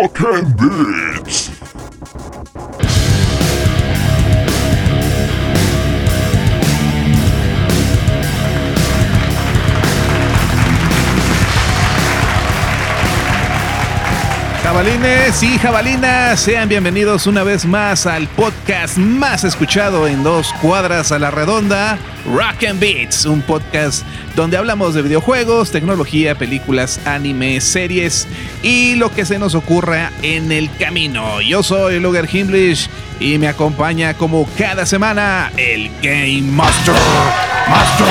Rock and Beats. Jabalines y jabalinas, sean bienvenidos una vez más al podcast más escuchado en dos cuadras a la redonda, Rock and Beats, un podcast donde hablamos de videojuegos, tecnología, películas, anime, series y lo que se nos ocurra en el camino. Yo soy Luger Himlish y me acompaña como cada semana el Game Master, Master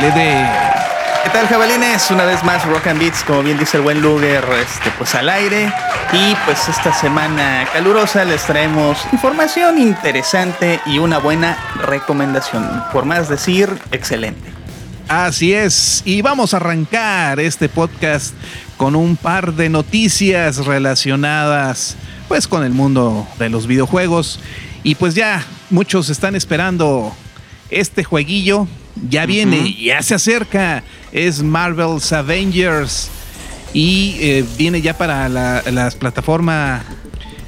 LD. ¿Qué tal, jabalines? Una vez más, Rock and Beats, como bien dice el buen Luger, este, pues al aire. Y pues esta semana calurosa les traemos información interesante y una buena recomendación. Por más decir, excelente. Así es, y vamos a arrancar este podcast con un par de noticias relacionadas pues con el mundo de los videojuegos. Y pues ya muchos están esperando este jueguillo ya viene, ya se acerca. Es Marvel's Avengers. Y eh, viene ya para la, las plataformas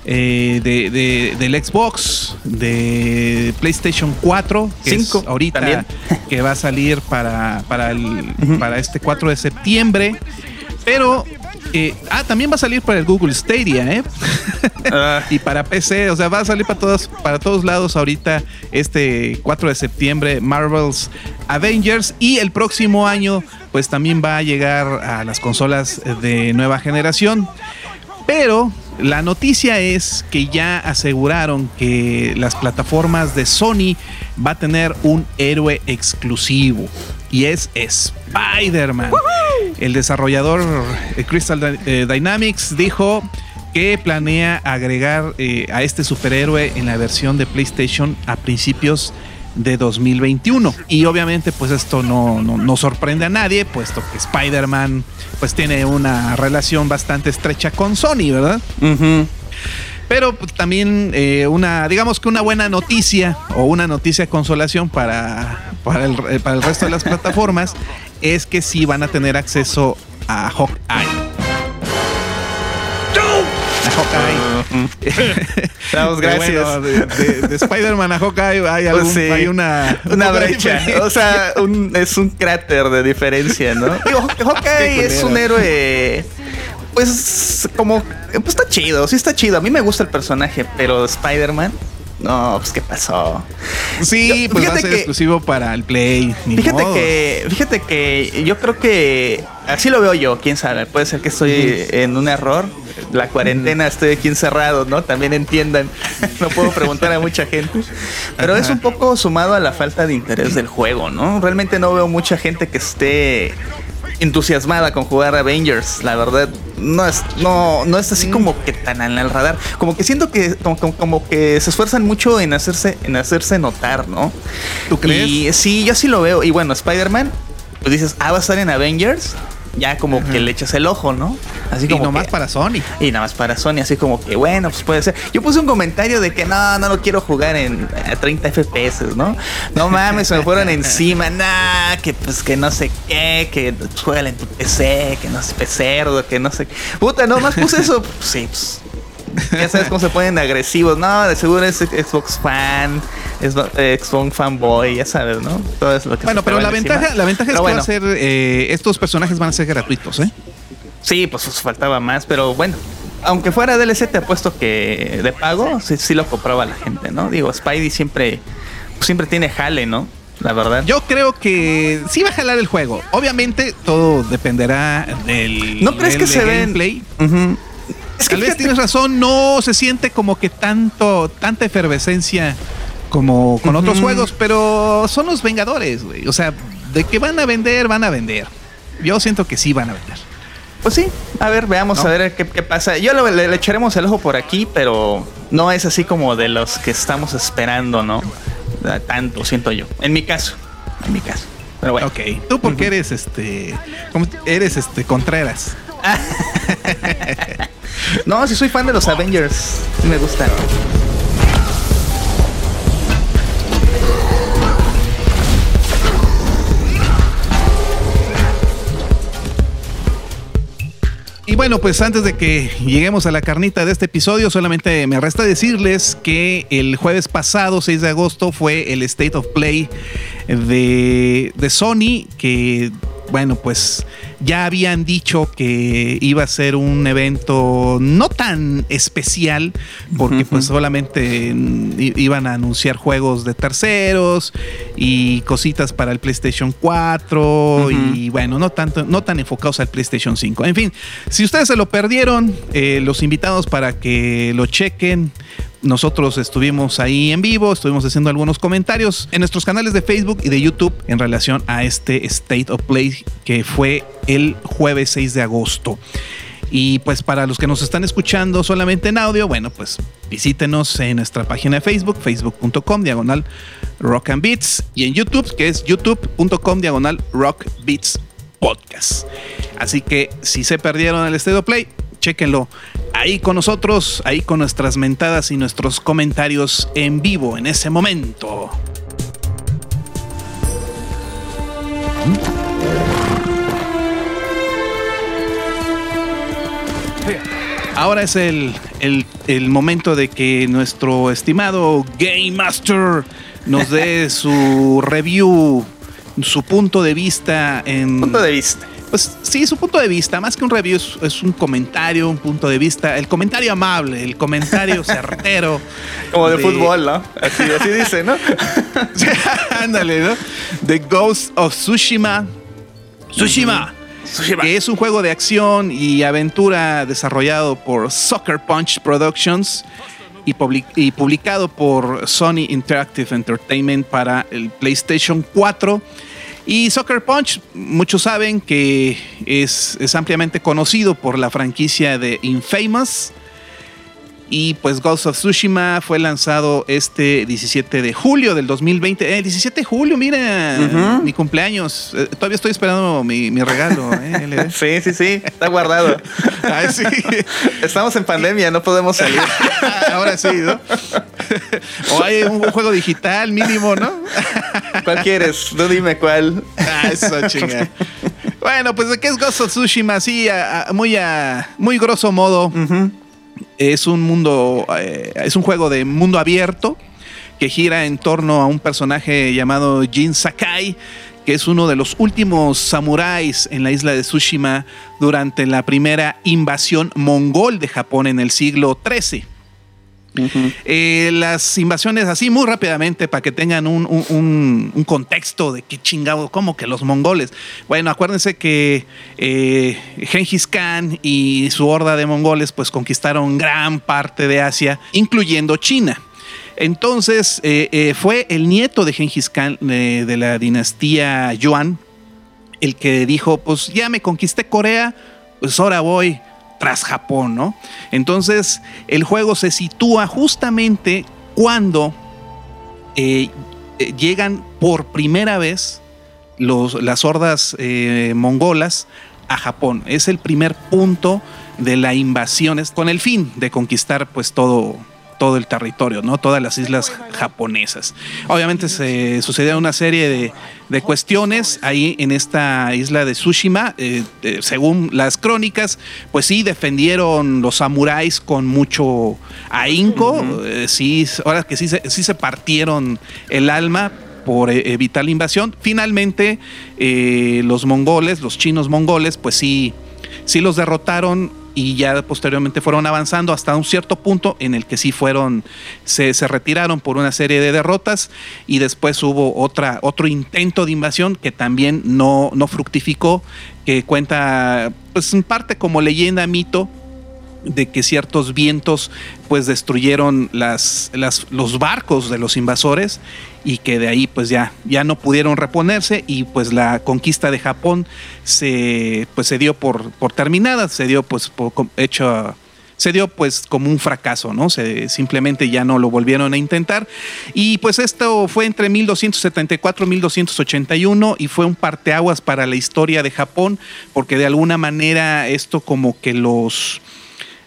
eh, de, de- del Xbox, de PlayStation 4, que Cinco, es ahorita también. que va a salir para, para, el, para este 4 de septiembre. Pero, eh, ah, también va a salir para el Google Stadia, ¿eh? Ah, y para PC, o sea, va a salir para todos, para todos lados ahorita este 4 de septiembre Marvel's Avengers y el próximo año pues también va a llegar a las consolas de nueva generación. Pero la noticia es que ya aseguraron que las plataformas de Sony va a tener un héroe exclusivo y es Spider-Man. El desarrollador eh, Crystal eh, Dynamics dijo que planea agregar eh, a este superhéroe en la versión de PlayStation a principios de 2021. Y obviamente pues esto no, no, no sorprende a nadie, puesto que Spider-Man pues tiene una relación bastante estrecha con Sony, ¿verdad? Pero pues, también eh, una, digamos que una buena noticia o una noticia de consolación para, para, el, eh, para el resto de las plataformas es que sí van a tener acceso a Hawkeye. Hawkeye. Vamos, Pero gracias. bueno, de, de- de Spider-Man a Hawkeye hay, algún- sí. hay una, Una brecha, o sea, un- es un cráter de diferencia, ¿no? Digo, Hawkeye es un héroe, pues, como, pues está chido, sí está chido. A mí me gusta el personaje, pero Spider-Man, no, pues, ¿qué pasó? Sí, Yo- pues va a ser que- exclusivo para el Play. ni Fíjate modo. que, fíjate que yo creo que así lo veo yo, quién sabe, puede ser que estoy en un error. La cuarentena estoy aquí encerrado, ¿no? También entiendan, no puedo preguntar a mucha gente. Pero es un poco sumado a la falta de interés del juego, ¿no? Realmente no veo mucha gente que esté entusiasmada con jugar Avengers, la verdad no es no no es así como que tan en el radar, como que siento que como, como- como que se esfuerzan mucho en hacerse en hacerse notar, ¿no? ¿Tú crees? Y sí, yo sí lo veo. Y bueno, Spider-Man, pues dices, ah, va a estar en Avengers. Ya como que le echas el ojo, ¿no? Así Y como nomás que- para Sony. y nada más para Sony, así como que bueno, pues puede ser. Yo puse un comentario de que no, no lo quiero jugar en a 30 FPS, ¿no? No mames, se me fueron encima, nah, que pues que no sé qué, que juega en tu PC, que no sé, pecerdo, que no sé qué. Puta, nomás puse eso, pues, sí, pues. Ya sabes cómo se ponen agresivos. No, de seguro es Xbox fan, es Xbox fanboy, ya sabes, ¿no? Todo es lo que Bueno, pero la encima. ventaja, la ventaja es que va a ser, eh, estos personajes van a ser gratuitos, ¿eh? Sí, pues faltaba más, pero bueno. Aunque fuera DLC, te apuesto que de pago, sí, sí lo compraba la gente, ¿no? Digo, Spidey siempre, siempre tiene jale, ¿no? La verdad. Yo creo que sí va a jalar el juego. Obviamente todo dependerá del ¿No crees que se gameplay. Ujú. Es que Tal vez tienes razón, no se siente como que tanto tanta efervescencia como con otros juegos, pero son los Vengadores, güey. O sea, de que van a vender, van a vender. Yo siento que sí van a vender. Pues sí, a ver, veamos ¿No? a ver qué, qué pasa. Yo le, le- le echaremos el ojo por aquí, pero no es así como de los que estamos esperando, ¿no? Ah, Tanto, siento yo. En mi caso, en mi caso. Pero bueno. Ok, tú porque eres este, ¿cómo- eres este Contreras. No, si soy fan de los Avengers, me gustan. Y bueno, pues antes de que lleguemos a la carnita de este episodio, solamente me resta decirles que el jueves pasado, 6 de agosto, fue el State of Play de, de Sony, que bueno, pues ya habían dicho que iba a ser un evento no tan especial, porque pues solamente iban a anunciar juegos de terceros y cositas para el PlayStation 4 y bueno, no tanto, no tan enfocados al PlayStation 5. En fin, si ustedes se lo perdieron, eh, los invitados para que lo chequen nosotros estuvimos ahí en vivo, estuvimos haciendo algunos comentarios en nuestros canales de Facebook y de YouTube en relación a este State of Play que fue el jueves 6 de agosto. Y pues para los que nos están escuchando solamente en audio, bueno, pues visítenos en nuestra página de Facebook, facebook.com diagonal rock and beats, y en YouTube, que es youtube.com diagonal rock beats podcast. Así que si se perdieron el State of Play, chéquenlo ahí con nosotros, ahí con nuestras mentadas y nuestros comentarios en vivo en ese momento. Ahora es el, el, momento de que nuestro estimado Game Master nos dé su review, su punto de vista en... Punto de vista pues sí, su punto de vista, más que un review, es, un comentario, un punto de vista, el comentario amable, el comentario certero. Como de, fútbol, ¿no? Así, así dice, ¿no? Ándale, ¿no? The Ghost of Tsushima. Tsushima. Tsushima. Que es un juego de acción y aventura desarrollado por Soccer Punch Productions y, y publicado por Sony Interactive Entertainment para el PlayStation 4 y Soccer Punch, muchos saben que es, ampliamente conocido por la franquicia de Infamous. Y pues Ghost of Tsushima fue lanzado este 17 de julio del 2020. Eh, 17 de julio, mira, mi cumpleaños. Eh, todavía estoy esperando mi, regalo. Eh, sí, sí, sí, está guardado. Estamos en pandemia, no podemos salir. Ahora sí, ¿no? o hay un, juego digital mínimo, ¿no? ¿Cuál quieres? No dime cuál. Ah, eso chinga. Bueno, pues de qué es Ghost of Tsushima, sí, muy, a, muy grosso modo. Es un mundo, eh, es un juego de mundo abierto que gira en torno a un personaje llamado Jin Sakai, que es uno de los últimos samuráis en la isla de Tsushima durante la primera invasión mongol de Japón en el siglo XIII. Eh, las invasiones así muy rápidamente para que tengan un, contexto de qué chingado, como que los mongoles. Bueno, acuérdense que eh, Genghis Khan y su horda de mongoles pues conquistaron gran parte de Asia, incluyendo China. Entonces eh, fue el nieto de Genghis Khan de la dinastía Yuan el que dijo, pues ya me conquisté Corea, pues ahora voy tras Japón, ¿no? Entonces el juego se sitúa justamente cuando eh, eh, llegan por primera vez las hordas eh, mongolas a Japón. Es el primer punto de la invasión, con el fin de conquistar pues todo, todo el territorio, ¿no? Todas las islas japonesas. Obviamente se sucedió una serie de, cuestiones ahí en esta isla de Tsushima. Eh, eh, según las crónicas, pues sí defendieron los samuráis con mucho ahínco. Eh, sí, ahora que sí, sí se partieron el alma por evitar la invasión. Finalmente, los mongoles, los chinos mongoles, pues sí, sí los derrotaron y ya posteriormente fueron avanzando hasta un cierto punto en el que sí fueron, se, retiraron por una serie de derrotas y después hubo otra, otro intento de invasión que también no, no fructificó, que cuenta pues en parte como leyenda, mito, de que ciertos vientos pues destruyeron las, las, los barcos de los invasores y que de ahí pues ya, ya no pudieron reponerse y pues la conquista de Japón se, pues, se dio por, por terminada, se dio pues por hecho se dio pues como un fracaso, ¿no? Se, simplemente ya no lo volvieron a intentar. Y pues esto fue entre 1274 y 1281 y fue un parteaguas para la historia de Japón, porque de alguna manera esto como que los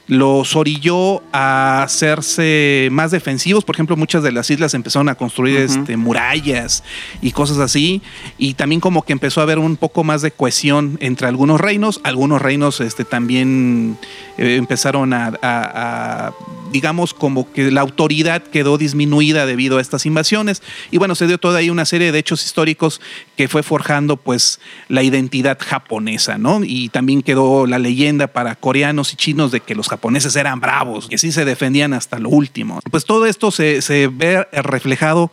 los orilló a hacerse más defensivos. Por ejemplo, muchas de las islas empezaron a construir este, murallas y cosas así. Y también como que empezó a haber un poco más de cohesión entre algunos reinos. Algunos reinos este, también eh, empezaron a, digamos, como que la autoridad quedó disminuida debido a estas invasiones. Y bueno, se dio toda ahí una serie de hechos históricos que fue forjando pues la identidad japonesa, ¿no? Y también quedó la leyenda para coreanos y chinos de que los japoneses eran bravos, que sí se defendían hasta lo último. Pues todo esto se, ve reflejado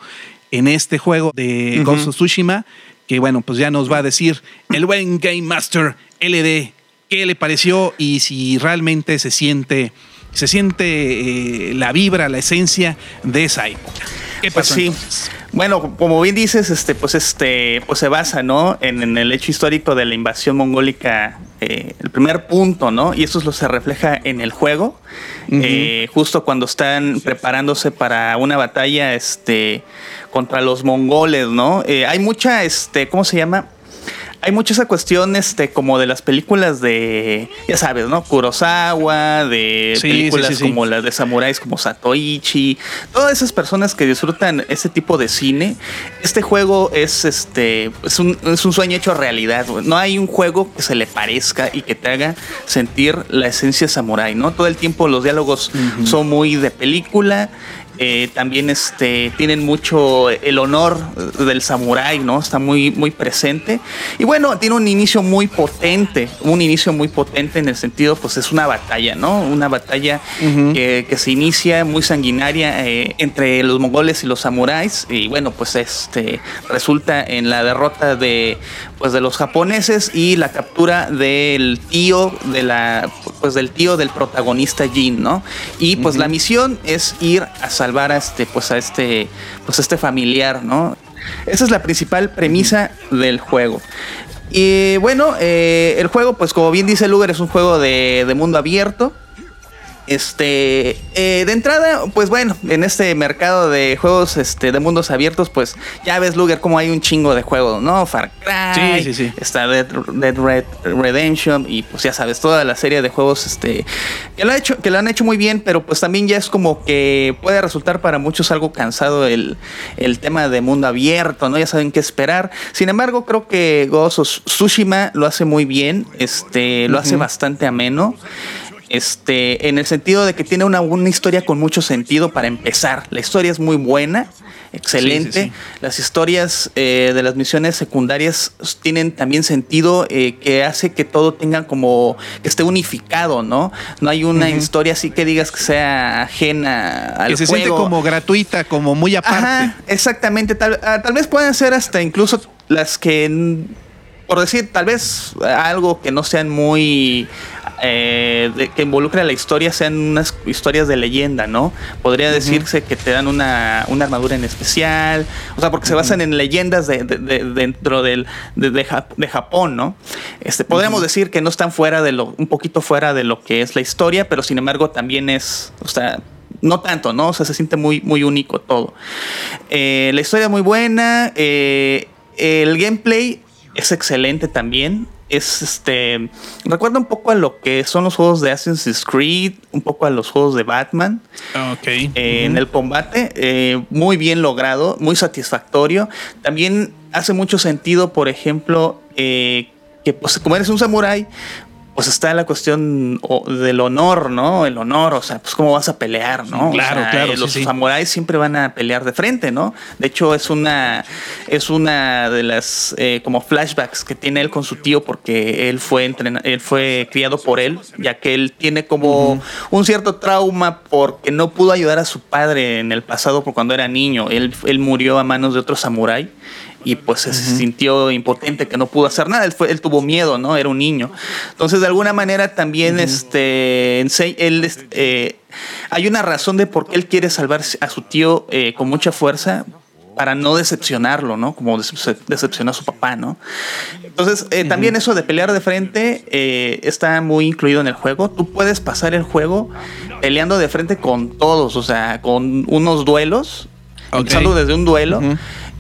en este juego de Ghost of Tsushima, que bueno, pues ya nos va a decir el buen Game Master LD qué le pareció y si realmente se siente, se siente eh, la vibra, la esencia de esa época. ¿Qué pues pasó? Bueno, como bien dices, este, pues este, pues se basa, ¿no? En, el hecho histórico de la invasión mongólica, eh, el primer punto, ¿no? Y eso es lo se refleja en el juego, eh, justo cuando están preparándose para una batalla, este, contra los mongoles, ¿no? hay mucha, este, ¿cómo se llama? Hay mucha esa cuestión, este, como de las películas de, ya sabes, ¿no? Kurosawa, de películas como las de samuráis como Satoichi, todas esas personas que disfrutan ese tipo de cine. Este juego es, este, es un, es un sueño hecho realidad. No hay un juego que se le parezca y que te haga sentir la esencia samurái, ¿no? Todo el tiempo los diálogos son muy de película. Eh, también este, tienen mucho el honor del samurái, ¿no? Está muy, muy presente. Y bueno, tiene un inicio muy potente, un inicio muy potente en el sentido, pues es una batalla, ¿no? Una batalla que, se inicia muy sanguinaria eh, entre los mongoles y los samuráis. Y bueno, pues este resulta en la derrota de, pues, de los japoneses y la captura del tío de la, pues del tío del protagonista Jin, ¿no? Y pues la misión es ir a salvar a este, pues a este, pues este familiar, ¿no? Esa es la principal premisa del juego. Y bueno, eh, el juego, pues como bien dice Luger, es un juego de, de mundo abierto. Este, eh, de entrada, pues bueno, en este mercado de juegos este, de mundos abiertos, pues ya ves, Luger, como hay un chingo de juegos, ¿no? Far Cry, sí, sí, sí. está Dead, Red Redemption y pues ya sabes, toda la serie de juegos este, que, lo ha hecho, que lo han hecho muy bien, pero pues también ya es como que puede resultar para muchos algo cansado el, el tema de mundo abierto, ¿no? Ya saben qué esperar. Sin embargo, creo que Ghost of Tsushima lo hace muy bien, este, lo hace bastante ameno. Este, en el sentido de que tiene una, una historia con mucho sentido para empezar. La historia es muy buena, excelente. Las historias eh, de las misiones secundarias tienen también sentido eh, que hace que todo tenga como que esté unificado, ¿no? No hay una historia así que digas que sea ajena al Que se siente como gratuita, como muy aparte. exactamente. Tal, ah, tal vez puedan ser hasta incluso las que por decir, tal vez algo que no sean muy eh, que involucre a la historia sean unas historias de leyenda, ¿no? Podría decirse que te dan una, armadura en especial, o sea, porque se basan en leyendas de, dentro del, de, Japón, ¿no? Este, podríamos decir que no están fuera de lo, un poquito fuera de lo que es la historia, pero sin embargo también es, o sea, no tanto, ¿no? O sea, se siente muy, muy único todo. Eh, la historia es muy buena, eh, el gameplay es excelente también es este. Recuerda un poco a lo que son los juegos de Assassin's Creed, un poco a los juegos de Batman. Ok. Eh, en el combate, eh, muy bien logrado, muy satisfactorio. También hace mucho sentido, por ejemplo, eh, que pues, como eres un samurái, pues está la cuestión del honor, ¿no? El honor, o sea, pues cómo vas a pelear, ¿no? Claro, claro. los samuráis siempre van a pelear de frente, ¿no? De hecho, es una, es una de las eh, como flashbacks que tiene él con su tío porque él fue él fue criado por él, ya que él tiene como un cierto trauma porque no pudo ayudar a su padre en el pasado por cuando era niño. Él, él murió a manos de otro samurái y pues se sintió impotente que no pudo hacer nada. Él, fue, él tuvo miedo, ¿no? Era un niño. Entonces, de alguna manera también este, él, eh, hay una razón de por qué él quiere salvar a su tío eh, con mucha fuerza para no decepcionarlo, ¿no? Como decepcionó a su papá, ¿no? Entonces, eh, también eso de pelear de frente está muy incluido en el juego. Tú puedes pasar el juego peleando de frente con todos, o sea, con unos duelos, empezando desde un duelo.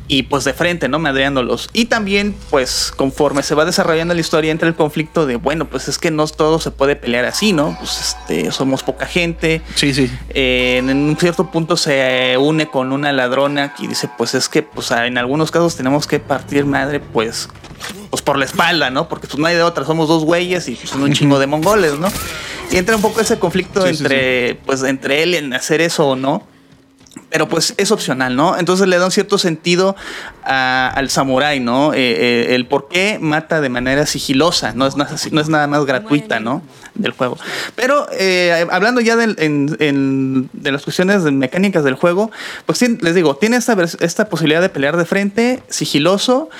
Y pues de frente, ¿no? Madreándolos. Y también, pues, conforme se va desarrollando la historia, entra el conflicto de, bueno, pues es que no todo se puede pelear así, ¿no? Pues este, somos poca gente. Sí, sí. Eh, en un cierto punto se une con una ladrona y dice, pues es que, pues en algunos casos tenemos que partir madre, pues, pues por la espalda, ¿no? Porque pues no hay de otra, somos dos güeyes y pues un chingo de mongoles, ¿no? Y entra un poco ese conflicto Sí, sí, entre, pues, entre él en hacer eso o no. Pero pues es opcional, ¿no? Entonces le da un cierto sentido al samurái, ¿no? Eh, eh, el por qué mata de manera sigilosa, no es, nada, no es nada más gratuita, ¿no? Del juego. Pero eh, hablando ya en- de las cuestiones de mecánicas del juego, pues les digo, tiene esta, esta posibilidad de pelear de frente, sigiloso,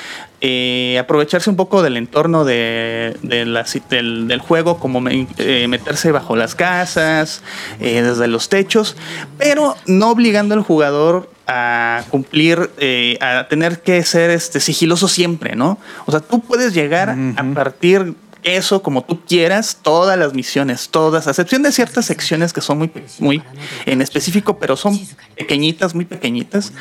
eh, aprovecharse un poco del entorno de, de la si- del, del juego, como me- eh, meterse bajo las casas, eh, desde los techos, pero no obligando al jugador a cumplir, eh, a tener que ser este, sigiloso siempre, ¿no? O sea, tú puedes llegar a partir eso como tú quieras, todas las misiones, todas, a excepción de ciertas secciones que son muy, muy en específico, pero son pequeñitas, muy pequeñitas.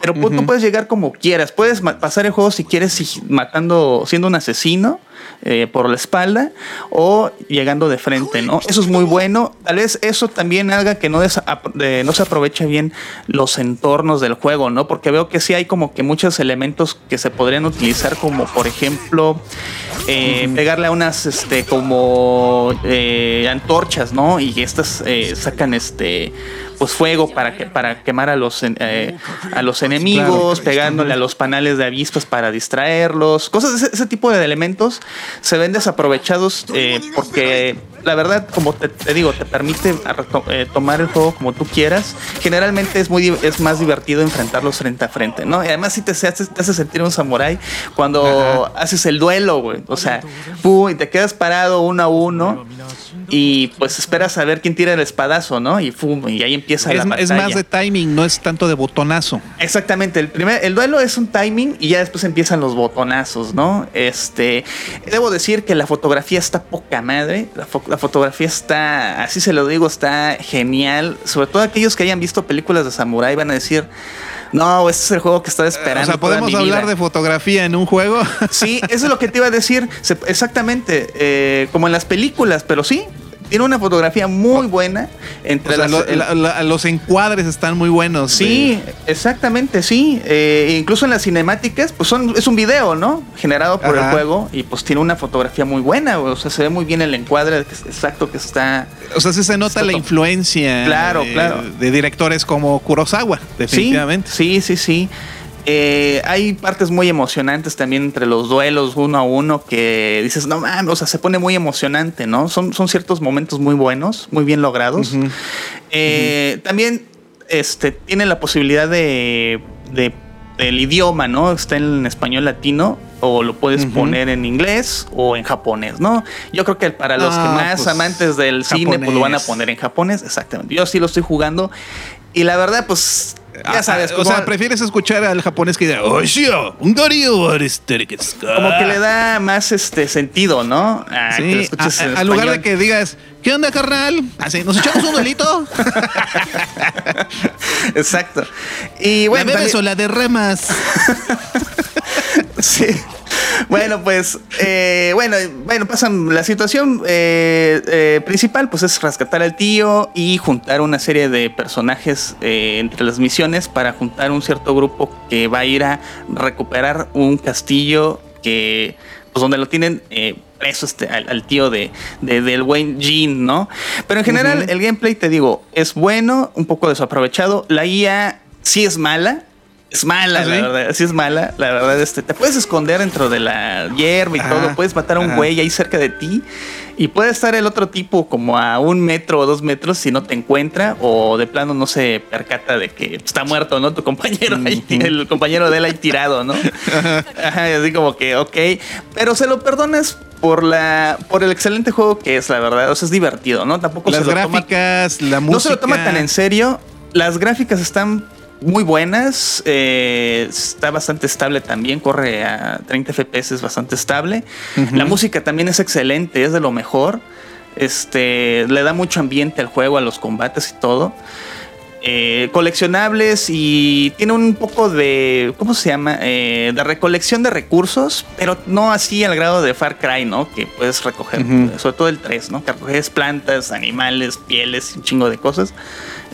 Pero tú puedes llegar como quieras, puedes pasar el juego si quieres matando, siendo un asesino eh, por la espalda o llegando de frente, ¿no? Eso es muy bueno. Tal vez eso también haga que no, se aproveche bien los entornos del juego, ¿no? Porque veo que sí hay como que muchos elementos que se podrían utilizar, como por ejemplo eh, pegarle a unas este como eh, antorchas, ¿no? Y estas sacan este pues fuego para que para quemar a los eh, a los enemigos, pegándole a los panales de avispas para distraerlos, cosas de ese, ese tipo de elementos se ven desaprovechados eh, porque la verdad, como te, te digo, te permite eh, tomar el juego como tú quieras. Generalmente es muy es más divertido enfrentarlos frente a frente, ¿no? Y además sí te, se hace, te hace sentir un samurái cuando haces el duelo, güey. O sea, y te quedas parado uno a uno y pues esperas a ver quién tira el espadazo, ¿no? Y ¡pum! y ahí empieza Es, más de timing, no es tanto de botonazo. Exactamente, el primer el duelo es un timing y ya después empiezan los botonazos, ¿no? Este, debo decir que la fotografía está poca madre, la, fo- la fotografía está, así se lo digo, está genial, sobre todo aquellos que hayan visto películas de samurái van a decir, "No, este es el juego que estaba esperando." o sea, toda podemos mi hablar vida". de fotografía en un juego. Sí, eso es lo que te iba a decir. Exactamente, eh, como en las películas, pero sí, tiene una fotografía muy buena entre O sea, las- lo- el- la- la- los encuadres están muy buenos. Sí, exactamente, sí. Eh, incluso en las cinemáticas, pues son, es un video, ¿no? Generado por Ajá. el juego y pues tiene una fotografía muy buena, o sea, se ve muy bien el encuadre exacto que está. De- o sea, sí se nota la influencia Claro, de, claro. de directores como Kurosawa, definitivamente. Sí, sí, sí, sí. Eh, hay partes muy emocionantes también entre los duelos uno a uno que dices, no mames, o sea, se pone muy emocionante, ¿no? Son, son ciertos momentos muy buenos, muy bien logrados. Eh, También este, tiene la posibilidad de, de- del idioma, ¿no? Está en español latino o lo puedes poner en inglés o en japonés, ¿no? Yo creo que para los que Ah, más pues, amantes del cine, pues lo van a poner en japonés, exactamente. Yo sí lo estoy jugando y la verdad, pues ya Ah, sabes, o como, sea, prefieres escuchar al japonés que dice, "Oshio, un gorio, este, que está". como que le da más este sentido, ¿no? A que lo Sí, escuches a- en a- al lugar de que digas, ¿qué onda, carnal? Así, ¿nos echamos un delito? Exacto. Y bueno, ¿La bebes también- o la derramas? Sí. Bueno, pues, eh, bueno, bueno, pasan la situación eh, eh, principal, pues es rescatar al tío y juntar una serie de personajes eh, entre las misiones para juntar un cierto grupo que va a ir a recuperar un castillo que, pues, donde lo tienen eh, preso este, al, al tío de, de- del buen Jean, ¿no? Pero en general, el gameplay, te digo, es bueno, un poco desaprovechado. La IA sí es mala. Es mala, ¿Ah, sí? la verdad. Sí es mala, la verdad. Este, te puedes esconder dentro de la hierba y Ajá, todo. Puedes matar a un ajá. güey ahí cerca de ti. Y puede estar el otro tipo como a un metro o dos metros si no te encuentra. O de plano no se percata de que está muerto, ¿no? Tu compañero ahí, el compañero de él ahí tirado, ¿no? Ajá, así como que, ok. Pero se lo perdonas por la por el excelente juego que es, la verdad. O sea, es divertido, ¿no? Tampoco Las se lo toma gráficas, la música. no se lo toma tan en serio. Las gráficas están muy buenas. eh, está bastante estable también. Corre a 30 FPS, es bastante estable. La música también es excelente, es de lo mejor. Este le da mucho ambiente al juego, a los combates y todo. Eh, coleccionables y tiene un poco de, ¿cómo se llama? Eh, de recolección de recursos, pero no así al grado de Far Cry, ¿no? Que puedes recoger, sobre todo el 3, ¿no? Que recoges plantas, animales, pieles, un chingo de cosas.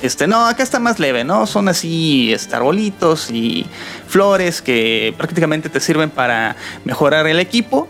Este, no, acá está más leve, ¿no? Son así este, arbolitos y flores que prácticamente te sirven para mejorar el equipo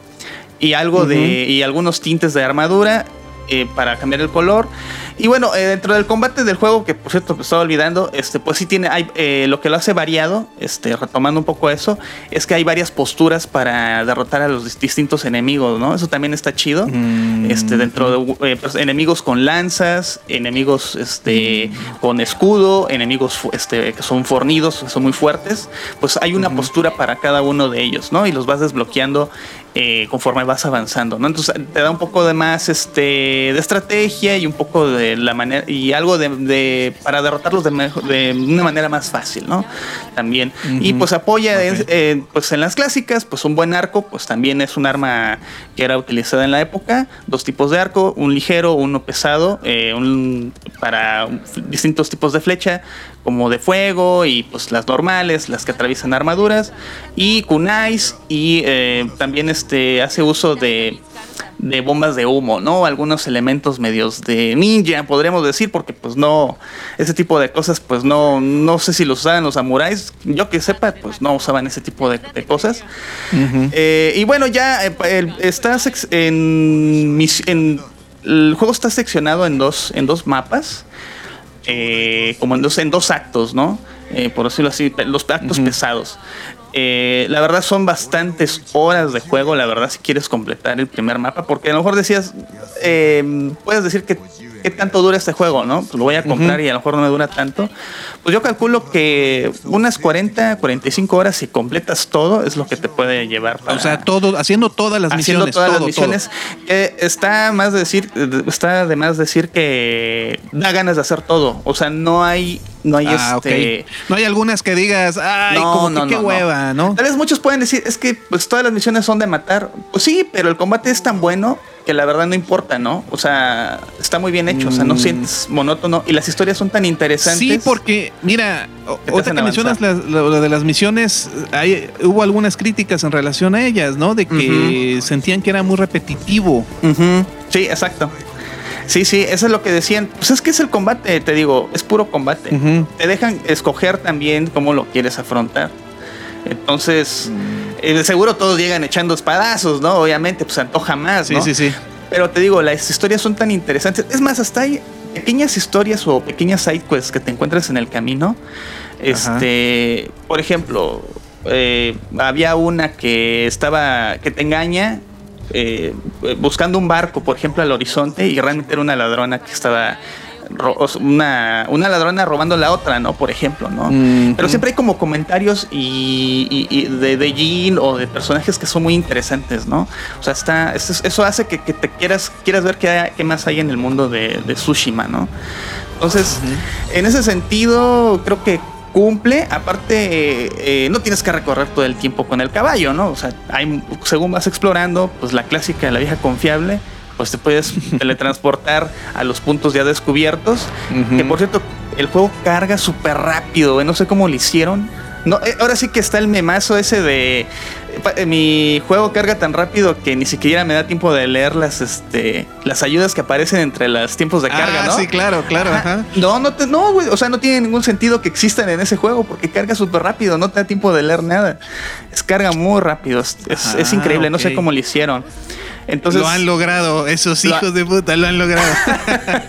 y algo de y algunos tintes de armadura eh, para cambiar el color. Y bueno, eh, dentro del combate del juego, que por cierto me estaba olvidando, este, pues sí tiene, hay, eh, lo que lo hace variado, este, retomando un poco eso, es que hay varias posturas para derrotar a los distintos enemigos, ¿no? Eso también está chido. Mm. Este, dentro de pues, enemigos con lanzas, enemigos este, con escudo, enemigos este, que son fornidos, son muy fuertes, pues hay una postura para cada uno de ellos, ¿no? Y los vas desbloqueando eh, conforme vas avanzando, ¿no? Entonces te da un poco de más este, de estrategia y un poco de la manera y algo de, para derrotarlos de, de, una manera más fácil, ¿no? También. Y pues apoya en, pues en las clásicas, pues un buen arco, pues también es un arma que era utilizada en la época, dos tipos de arco, un ligero, uno pesado, eh, un, para distintos tipos de flecha, como de fuego y pues las normales, las que atraviesan armaduras y kunais y eh, también este hace uso de, de bombas de humo, ¿no? Algunos elementos medios de ninja, podríamos decir, porque pues no, ese tipo de cosas, pues no, no sé si los usaban los samuráis, yo que sepa, pues no usaban ese tipo de, de cosas. eh, y bueno, ya eh, estás en, en, el juego está seccionado en dos, en dos mapas eh, como en dos, en dos actos, ¿no? Eh, por decirlo así, los actos pesados. Eh, la verdad son bastantes horas de juego, la verdad, si quieres completar el primer mapa, porque a lo mejor decías, eh, puedes decir que qué tanto dura este juego, ¿no? Pues lo voy a comprar y a lo mejor no me dura tanto. Pues yo calculo que unas 40, 45 horas si completas todo es lo que te puede llevar. Para, o sea, todo, haciendo todas las haciendo misiones. todas todo, las misiones. Está más de decir, está de más decir que da ganas de hacer todo. O sea, no hay no hay ah, este. Okay. No hay algunas que digas, ay, no, como no, que qué no, hueva, no. Tal vez muchos pueden decir, es que pues todas las misiones son de matar. Pues sí, pero el combate es tan bueno que la verdad no importa, ¿no? O sea, está muy bien hecho, mm. o sea, no sientes monótono y las historias son tan interesantes. Sí, porque, mira, que mencionas la, lo de las misiones, hay, hubo algunas críticas en relación a ellas, ¿no? De que uh -huh. sentían que era muy repetitivo. Uh -huh. Sí, exacto. Sí, sí, eso es lo que decían. Pues es que es el combate, te digo, es puro combate. Uh -huh. Te dejan escoger también cómo lo quieres afrontar. Entonces, eh, seguro todos llegan echando espadazos, ¿no? Obviamente, pues antoja más, ¿no? Sí, sí, sí. Pero te digo, las historias son tan interesantes. Es más, hasta hay pequeñas historias o pequeñas sidequests que te encuentras en el camino. Este, Ajá. por ejemplo, eh, había una que estaba, que te engaña eh, buscando un barco, por ejemplo, al horizonte y realmente era una ladrona que estaba una, una ladrona robando la otra, ¿no? Por ejemplo, ¿no? Mm -hmm. Pero siempre hay como comentarios y, y, y de, de Jin o de personajes que son muy interesantes, ¿no? O sea, está, eso, eso hace que, que, te quieras, quieras ver qué, hay, qué, más hay en el mundo de, de Tsushima, ¿no? Entonces, uh -huh. en ese sentido, creo que cumple. Aparte, eh, no tienes que recorrer todo el tiempo con el caballo, ¿no? O sea, hay, según vas explorando, pues la clásica de la vieja confiable, pues te puedes teletransportar a los puntos ya descubiertos. Uh -huh. Que por cierto, el juego carga súper rápido, no sé cómo lo hicieron. No, eh, ahora sí que está el memazo ese de eh, mi juego carga tan rápido que ni siquiera me da tiempo de leer las este las ayudas que aparecen entre los tiempos de carga, ah, ¿no? Sí, claro, claro. Ajá. Ajá. No, no, te, no, güey, o sea, no tiene ningún sentido que existan en ese juego porque carga súper rápido, no te da tiempo de leer nada. Es carga muy rápido, es, es, ah, es increíble, okay. no sé cómo lo hicieron. Entonces, lo han logrado, esos hijos lo, de puta lo han logrado.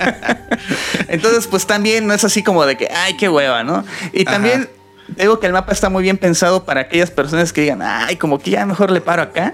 Entonces, pues también no es así como de que, ay, qué hueva, ¿no? Y también digo que el mapa está muy bien pensado para aquellas personas que digan, ay, como que ya mejor le paro acá,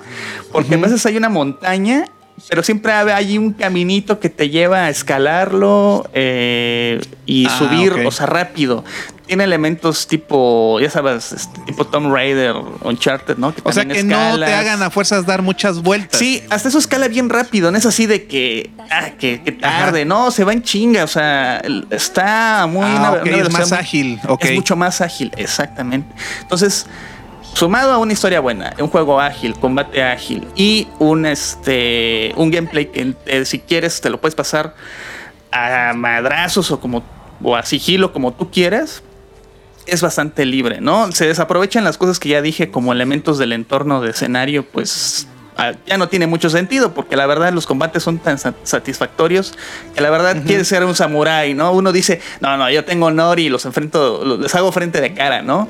porque uh -huh. a veces hay una montaña, pero siempre hay un caminito que te lleva a escalarlo eh, y ah, subir, okay. o sea, rápido. Tiene elementos tipo, ya sabes, este, tipo Tomb Raider, Uncharted, ¿no? Que o sea, que escalas. no te hagan a fuerzas dar muchas vueltas. Sí, hasta eso escala bien rápido, no es así de que, ah, que, que tarde, Ajá. no, se va en chinga, o sea, está muy... Ah, una, okay, una es más ágil, okay. Es mucho más ágil, exactamente. Entonces, sumado a una historia buena, un juego ágil, combate ágil y un, este, un gameplay que eh, si quieres te lo puedes pasar a madrazos o como o a sigilo, como tú quieras, es bastante libre, ¿no? Se desaprovechan las cosas que ya dije como elementos del entorno de escenario, pues ah, ya no tiene mucho sentido, porque la verdad los combates son tan satisfactorios que la verdad quiere ser un samurái, ¿no? Uno dice, no, no, yo tengo honor y los enfrento, les hago frente de cara, ¿no?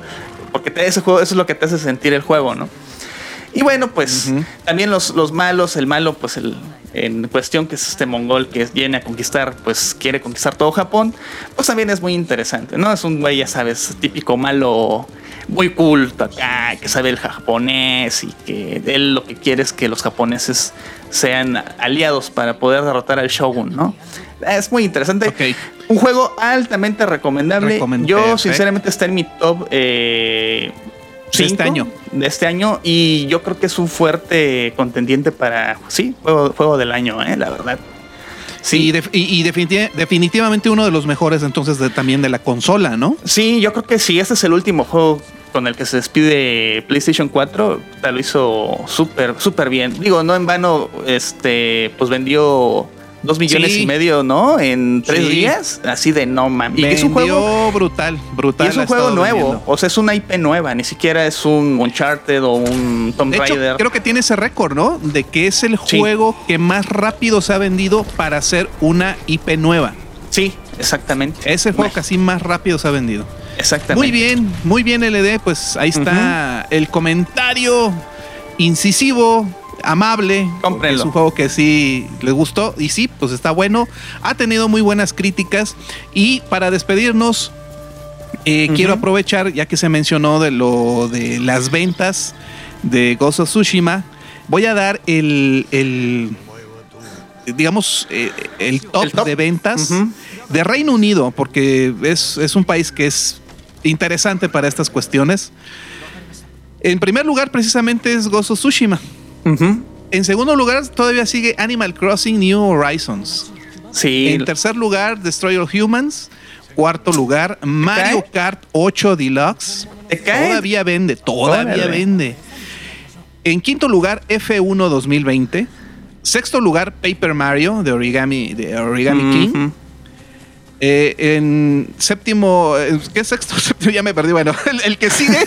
Porque ese juego, eso es lo que te hace sentir el juego, ¿no? Y bueno, pues también los, los malos, el malo, pues el, en cuestión que es este mongol que viene a conquistar, pues quiere conquistar todo Japón, pues también es muy interesante, ¿no? Es un güey, ya sabes, típico malo, muy culto acá, que sabe el japonés y que él lo que quiere es que los japoneses sean aliados para poder derrotar al shogun, ¿no? Es muy interesante. Un juego altamente recomendable. Yo, sinceramente, está en mi top. Eh, de este año. De este año. Y yo creo que es un fuerte contendiente para, sí, juego, del año, eh, la verdad. Sí, y, definitivamente uno de los mejores entonces también de la consola, ¿no? Sí, yo creo que sí, este es el último juego con el que se despide PlayStation 4, lo hizo súper, súper bien. Digo, no en vano, este, pues vendió dos millones y medio, ¿no? En tres días. Así de no mames. Y es un juego brutal, brutal. Y es un juego nuevo. O sea, es una IP nueva. Ni siquiera es un Uncharted o un Tomb Raider. creo que tiene ese récord, ¿no? De que es el juego que más rápido se ha vendido para hacer una IP nueva. Sí, exactamente. Es el juego que así más rápido se ha vendido. Exactamente. Muy bien, muy bien, LD. Pues ahí está el comentario incisivo amable. Es un juego que sí les gustó y sí, pues está bueno. Ha tenido muy buenas críticas y para despedirnos eh, quiero aprovechar ya que se mencionó de lo de las ventas de Ghost of Tsushima. Voy a dar el, digamos eh, el, top de ventas de Reino Unido porque es, es un país que es interesante para estas cuestiones. En primer lugar, precisamente es of Tsushima. En segundo lugar, todavía sigue Animal Crossing New Horizons. Sí. En tercer lugar, Destroyer Humans. Cuarto lugar, Mario Kart 8 Deluxe. Todavía vende, todavía vende. En quinto lugar, F1 2020. Sexto lugar, Paper Mario de Origami, de Origami King. Eh, en séptimo, ¿qué sexto? Ya me perdí. Bueno, el, que sigue.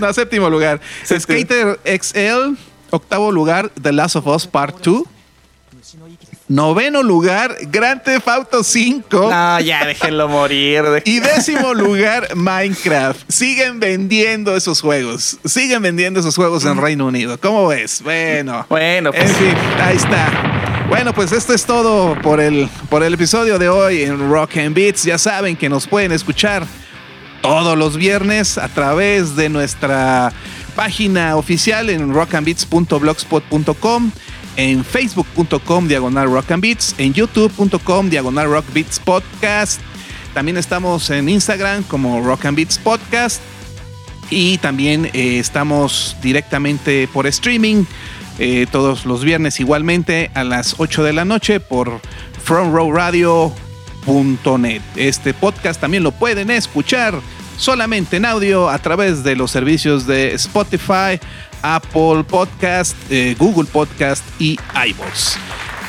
no, séptimo lugar. Skater XL. Octavo lugar, The Last of Us Part 2. Noveno lugar, Grand Theft Auto 5. No, ya déjenlo morir. Y décimo lugar, Minecraft. Siguen vendiendo esos juegos. Siguen vendiendo esos juegos en Reino Unido. ¿Cómo ves? Bueno. Bueno, pues. En fin, ahí está. Bueno, pues esto es todo por el, por el episodio de hoy en Rock and Beats. Ya saben que nos pueden escuchar todos los viernes a través de nuestra página oficial en rockandbeats.blogspot.com, en facebook.com diagonal rock and beats, en youtube.com diagonal rock beats podcast. También estamos en Instagram como Rock and Beats Podcast y también eh, estamos directamente por streaming eh, todos los viernes igualmente a las 8 de la noche por frontrowradio.net. Este podcast también lo pueden escuchar solamente en audio a través de los servicios de Spotify, Apple Podcast, eh, Google Podcast y iVoox.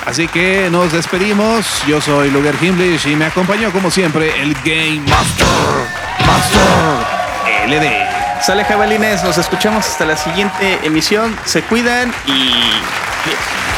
Así que nos despedimos. Yo soy Luger Himlish y me acompañó como siempre el Game Master, Master LD. Sale jabalines, nos escuchamos hasta la siguiente emisión. Se cuidan y...